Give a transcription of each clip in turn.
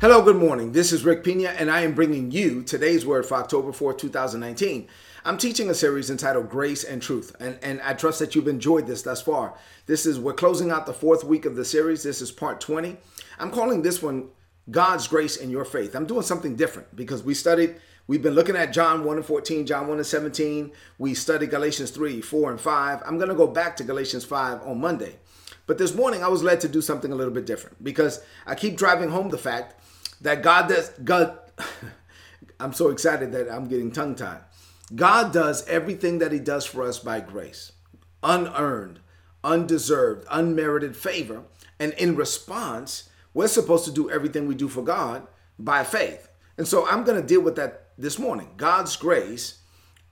Hello, good morning. This is Rick Pina, and I am bringing you today's word for October 4, 2019. I'm teaching a series entitled Grace and Truth, and, and I trust that you've enjoyed this thus far. This is, we're closing out the fourth week of the series. This is part 20. I'm calling this one God's Grace and Your Faith. I'm doing something different because we studied, we've been looking at John 1 and 14, John 1 and 17. We studied Galatians 3, 4, and 5. I'm going to go back to Galatians 5 on Monday. But this morning I was led to do something a little bit different because I keep driving home the fact that God does God I'm so excited that I'm getting tongue tied. God does everything that he does for us by grace. Unearned, undeserved, unmerited favor, and in response, we're supposed to do everything we do for God by faith. And so I'm going to deal with that this morning. God's grace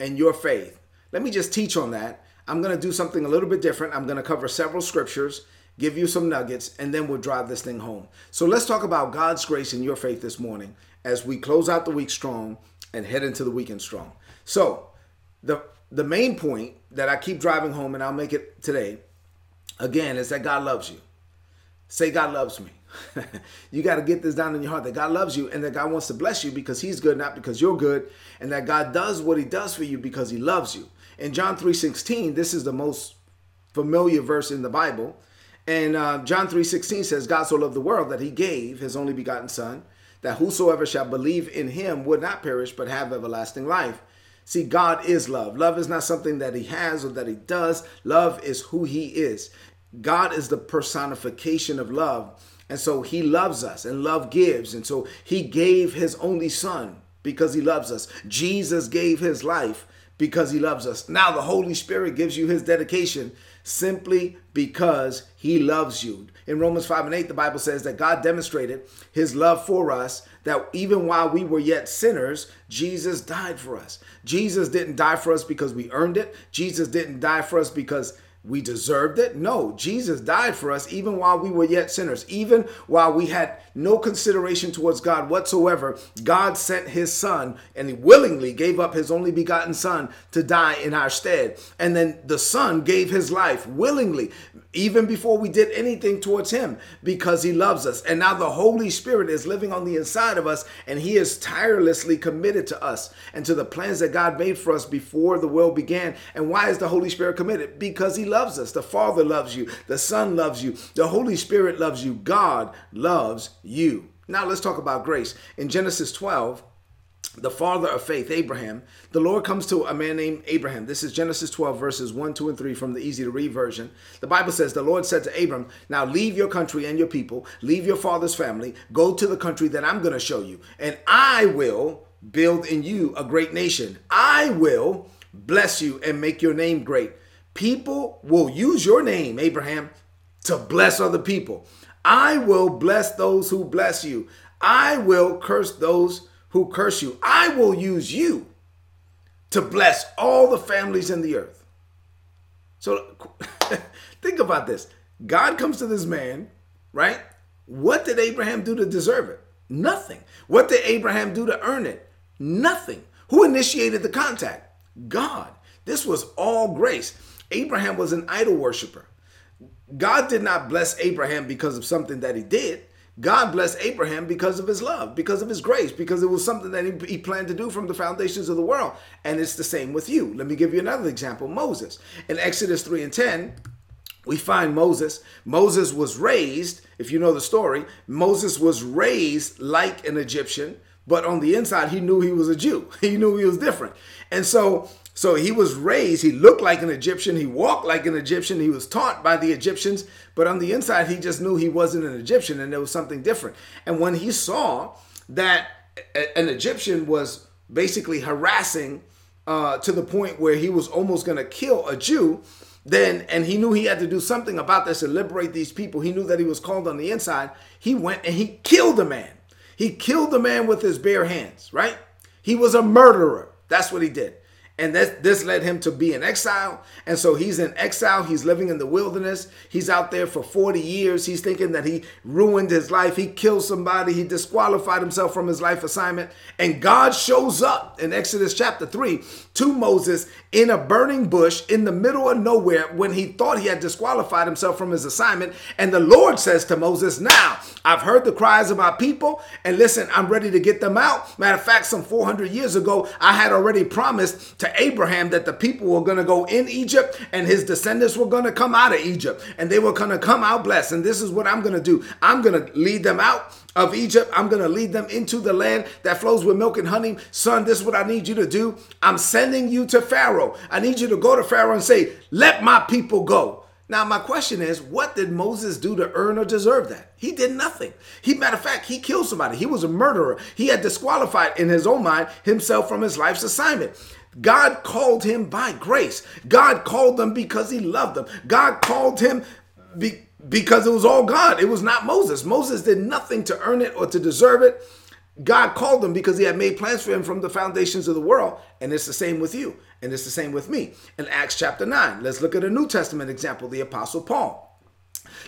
and your faith. Let me just teach on that. I'm going to do something a little bit different. I'm going to cover several scriptures give you some nuggets, and then we'll drive this thing home. So let's talk about God's grace and your faith this morning as we close out the week strong and head into the weekend strong. So the the main point that I keep driving home, and I'll make it today, again, is that God loves you. Say, God loves me. you got to get this down in your heart that God loves you and that God wants to bless you because He's good, not because you're good, and that God does what He does for you because He loves you. In John 3:16, this is the most familiar verse in the Bible. And uh, John 3.16 says, God so loved the world that he gave his only begotten son, that whosoever shall believe in him would not perish, but have everlasting life. See, God is love. Love is not something that he has or that he does. Love is who he is. God is the personification of love. And so he loves us and love gives. And so he gave his only son because he loves us. Jesus gave his life because he loves us. Now the Holy Spirit gives you his dedication simply because he loves you. In Romans 5 and 8, the Bible says that God demonstrated his love for us, that even while we were yet sinners, Jesus died for us. Jesus didn't die for us because we earned it. Jesus didn't die for us because we deserved it. No, Jesus died for us even while we were yet sinners. Even while we had no consideration towards God whatsoever, God sent his son and he willingly gave up his only begotten son to die in our stead. And then the son gave his life willingly, even before we did anything towards him, because he loves us. And now the Holy Spirit is living on the inside of us and he is tirelessly committed to us and to the plans that God made for us before the world began. And why is the Holy Spirit committed? Because he loves us. The Father loves you. The Son loves you. The Holy Spirit loves you. God loves you. Now let's talk about grace. In Genesis 12, the father of faith, Abraham, the Lord comes to a man named Abraham. This is Genesis 12, verses 1, 2, and 3 from the easy to read version. The Bible says, The Lord said to Abram, Now leave your country and your people, leave your father's family, go to the country that I'm going to show you, and I will build in you a great nation. I will bless you and make your name great. People will use your name, Abraham, to bless other people. I will bless those who bless you. I will curse those who curse you. I will use you to bless all the families in the earth. So think about this. God comes to this man, right? What did Abraham do to deserve it? Nothing. What did Abraham do to earn it? Nothing. Who initiated the contact? God. This was all grace. Abraham was an idol worshiper. God did not bless Abraham because of something that he did. God blessed Abraham because of his love, because of his grace, because it was something that he, he, planned to do from the foundations of the world. And it's the same with you. Let me give you another example Moses. In Exodus 3 and 10, we find Moses. Moses was raised, if you know the story, Moses was raised like an Egyptian, but on the inside, he knew he was a Jew. He knew he was different. And so so he was raised, he looked like an Egyptian, he walked like an Egyptian, he was taught by the Egyptians, but on the inside, he just knew he wasn't an Egyptian and there was something different. And when he saw that an Egyptian was basically harassing uh, to the point where he was almost going to kill a Jew, then, and he knew he had to do something about this and liberate these people, he knew that he was called on the inside, he went and he killed the man. He killed the man with his bare hands, right? He was a murderer. That's what he did. And that this led him to be in exile. And so he's in exile. He's living in the wilderness. He's out there for 40 years. He's thinking that he ruined his life. He killed somebody. He disqualified himself from his life assignment. And god shows up in exodus chapter 3 to moses in a burning bush in the middle of nowhere when he thought he had disqualified himself from his assignment. And the lord says to moses now i've heard the cries of my people. And listen i'm ready to get them out. Matter of fact some 400 years ago i had already promised to Abraham that the people were going to go in Egypt and his descendants were going to come out of Egypt and they were going to come out blessed. And this is what I'm going to do I'm going to lead them out of Egypt. I'm going to lead them into the land that flows with milk and honey. Son, this is what I need you to do. I'm sending you to Pharaoh. I need you to go to Pharaoh and say, Let my people go. Now, my question is, what did Moses do to earn or deserve that? He did nothing. He, matter of fact, he killed somebody. He was a murderer. He had disqualified in his own mind himself from his life's assignment. God called him by grace. God called them because he loved them. God called him be, because it was all God. It was not Moses. Moses did nothing to earn it or to deserve it. God called him because he had made plans for him from the foundations of the world. And it's the same with you. And it's the same with me. In Acts chapter 9, let's look at a New Testament example the Apostle Paul.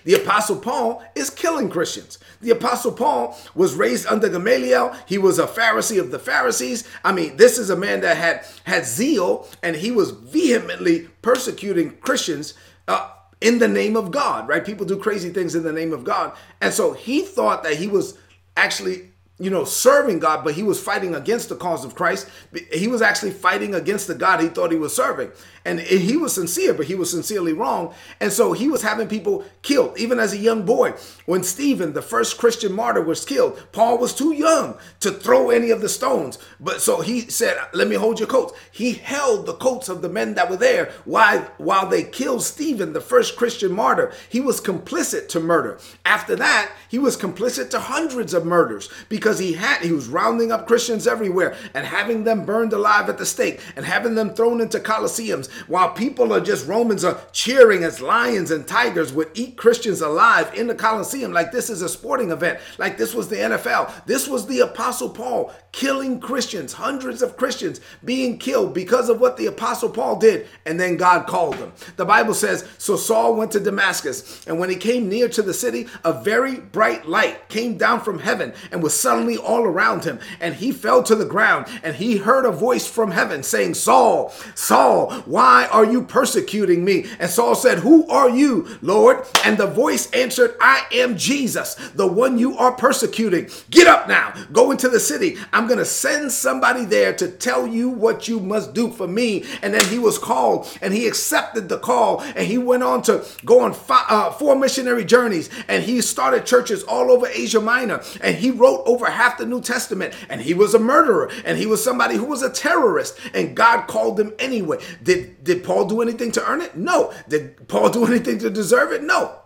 The Apostle Paul is killing Christians. The Apostle Paul was raised under Gamaliel. He was a Pharisee of the Pharisees. I mean, this is a man that had had zeal and he was vehemently persecuting Christians. Uh, in the name of God, right? People do crazy things in the name of God. And so he thought that he was actually you know, serving God, but he was fighting against the cause of Christ. He was actually fighting against the God he thought he was serving. And he was sincere, but he was sincerely wrong. And so he was having people killed, even as a young boy. When Stephen, the first Christian martyr, was killed, Paul was too young to throw any of the stones. But so he said, Let me hold your coats. He held the coats of the men that were there while, while they killed Stephen, the first Christian martyr. He was complicit to murder. After that, he was complicit to hundreds of murders because he had he was rounding up Christians everywhere and having them burned alive at the stake and having them thrown into coliseums while people are just Romans are cheering as lions and tigers would eat Christians alive in the Colosseum like this is a sporting event, like this was the NFL. This was the Apostle Paul killing Christians, hundreds of Christians being killed because of what the Apostle Paul did, and then God called them. The Bible says, So Saul went to Damascus, and when he came near to the city, a very bright light came down from heaven and was all around him, and he fell to the ground, and he heard a voice from heaven saying, Saul, Saul, why why are you persecuting me? And Saul said, Who are you, Lord? And the voice answered, I am Jesus, the one you are persecuting. Get up now, go into the city. I'm going to send somebody there to tell you what you must do for me. And then he was called and he accepted the call and he went on to go on five, uh, four missionary journeys and he started churches all over Asia Minor and he wrote over half the New Testament and he was a murderer and he was somebody who was a terrorist and God called him anyway. Did did Paul do anything to earn it? No. Did Paul do anything to deserve it? No.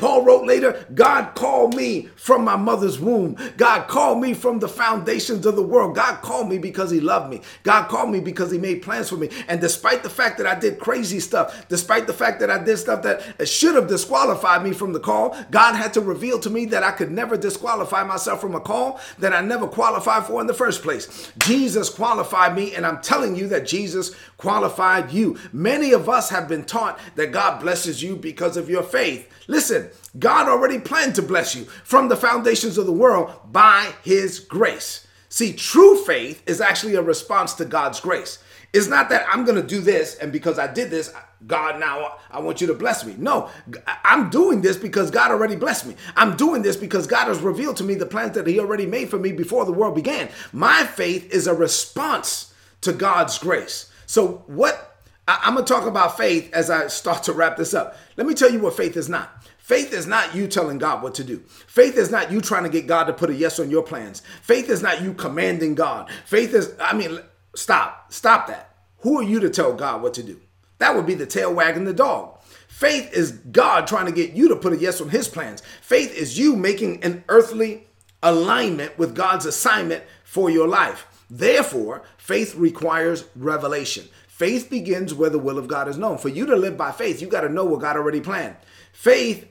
Paul wrote later, God called me from my mother's womb. God called me from the foundations of the world. God called me because he loved me. God called me because he made plans for me. And despite the fact that I did crazy stuff, despite the fact that I did stuff that should have disqualified me from the call, God had to reveal to me that I could never disqualify myself from a call that I never qualified for in the first place. Jesus qualified me, and I'm telling you that Jesus qualified you. Many of us have been taught that God blesses you because of your faith. Listen, God already planned to bless you from the foundations of the world by his grace. See, true faith is actually a response to God's grace. It's not that I'm going to do this and because I did this, God, now I want you to bless me. No, I'm doing this because God already blessed me. I'm doing this because God has revealed to me the plans that He already made for me before the world began. My faith is a response to God's grace. So, what I'm going to talk about faith as I start to wrap this up. Let me tell you what faith is not. Faith is not you telling God what to do. Faith is not you trying to get God to put a yes on your plans. Faith is not you commanding God. Faith is, I mean, stop, stop that. Who are you to tell God what to do? That would be the tail wagging the dog. Faith is God trying to get you to put a yes on his plans. Faith is you making an earthly alignment with God's assignment for your life. Therefore, faith requires revelation. Faith begins where the will of God is known. For you to live by faith, you got to know what God already planned. Faith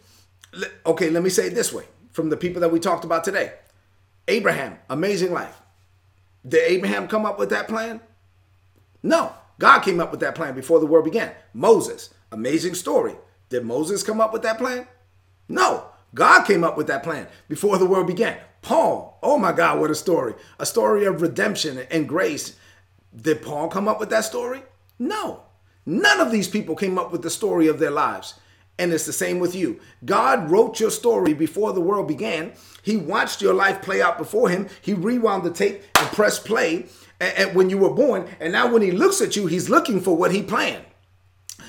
okay, let me say it this way from the people that we talked about today Abraham, amazing life. Did Abraham come up with that plan? No. God came up with that plan before the world began. Moses, amazing story. Did Moses come up with that plan? No. God came up with that plan before the world began. Paul, oh my God, what a story. A story of redemption and grace. Did Paul come up with that story? No. None of these people came up with the story of their lives. And it's the same with you. God wrote your story before the world began. He watched your life play out before him. He rewound the tape and pressed play when you were born. And now when he looks at you, he's looking for what he planned.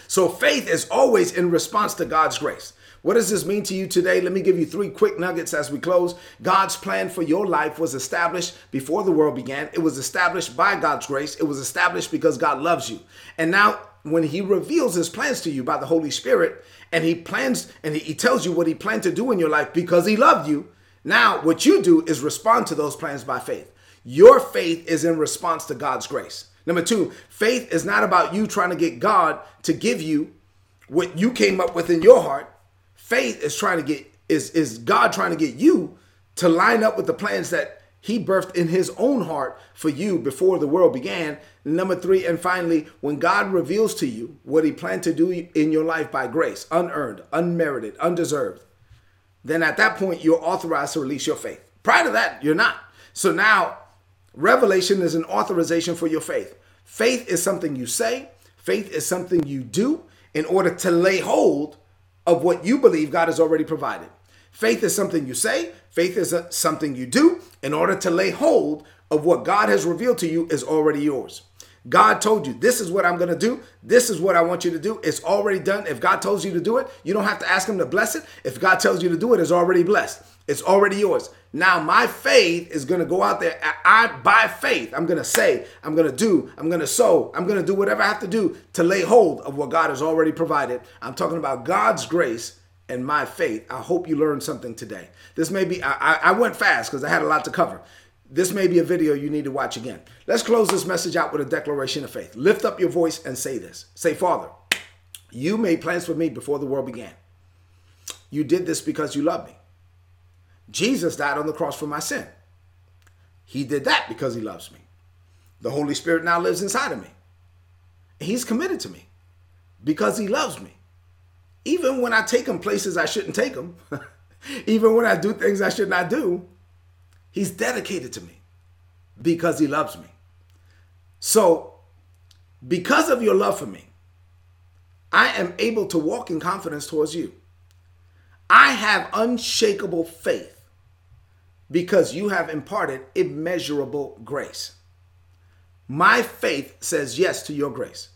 So faith is always in response to God's grace. What does this mean to you today? Let me give you three quick nuggets as we close. God's plan for your life was established before the world began. It was established by God's grace. It was established because God loves you. And now, when He reveals His plans to you by the Holy Spirit, and He plans and He tells you what He planned to do in your life because He loved you, now what you do is respond to those plans by faith. Your faith is in response to God's grace. Number two, faith is not about you trying to get God to give you what you came up with in your heart faith is trying to get is is God trying to get you to line up with the plans that he birthed in his own heart for you before the world began. Number three, and finally, when God reveals to you what he planned to do in your life by grace, unearned, unmerited, undeserved, then at that point, you're authorized to release your faith. Prior to that, you're not. So now, revelation is an authorization for your faith. Faith is something you say, faith is something you do in order to lay hold of what you believe God has already provided. Faith is something you say, faith is something you do in order to lay hold of what God has revealed to you is already yours. God told you, this is what I'm going to do. This is what I want you to do. It's already done. If God tells you to do it, you don't have to ask Him to bless it. If God tells you to do it, it's already blessed. It's already yours. Now, my faith is going to go out there. I, by faith, I'm going to say, I'm going to do, I'm going to sow, I'm going to do whatever I have to do to lay hold of what God has already provided. I'm talking about God's grace and my faith. I hope you learned something today. This may be, I, I went fast because I had a lot to cover. This may be a video you need to watch again. Let's close this message out with a declaration of faith. Lift up your voice and say this. Say, Father, you made plans for me before the world began. You did this because you love me. Jesus died on the cross for my sin. He did that because he loves me. The Holy Spirit now lives inside of me. He's committed to me because he loves me. Even when I take him places I shouldn't take him, even when I do things I should not do, He's dedicated to me because he loves me. So, because of your love for me, I am able to walk in confidence towards you. I have unshakable faith because you have imparted immeasurable grace. My faith says yes to your grace.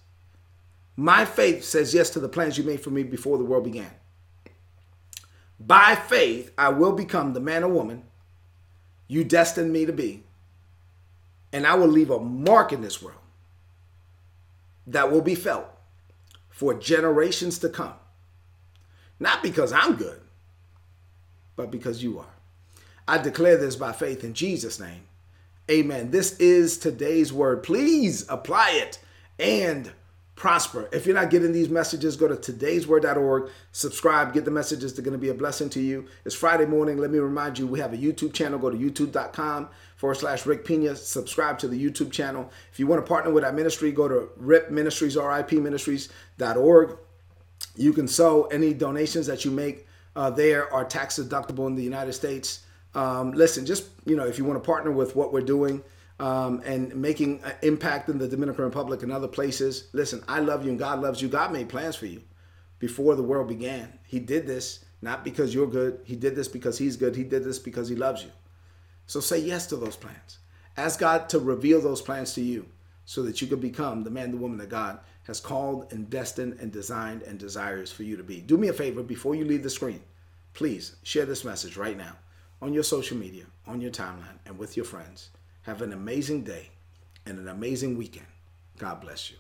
My faith says yes to the plans you made for me before the world began. By faith, I will become the man or woman you destined me to be. And I will leave a mark in this world that will be felt for generations to come. Not because I'm good, but because you are. I declare this by faith in Jesus' name. Amen. This is today's word. Please apply it and prosper. If you're not getting these messages, go to today'sword.org, subscribe, get the messages. They're going to be a blessing to you. It's Friday morning. Let me remind you, we have a YouTube channel. Go to youtube.com forward slash Rick Pina. Subscribe to the YouTube channel. If you want to partner with our ministry, go to RIP Ministries, RIP Ministries.org. You can sow any donations that you make uh, there are tax deductible in the United States. Um, listen, just, you know, if you want to partner with what we're doing, um, and making an impact in the Dominican Republic and other places. Listen, I love you and God loves you. God made plans for you before the world began. He did this not because you're good. He did this because He's good. He did this because He loves you. So say yes to those plans. Ask God to reveal those plans to you so that you can become the man, the woman that God has called and destined and designed and desires for you to be. Do me a favor before you leave the screen. Please share this message right now on your social media, on your timeline, and with your friends. Have an amazing day and an amazing weekend. God bless you.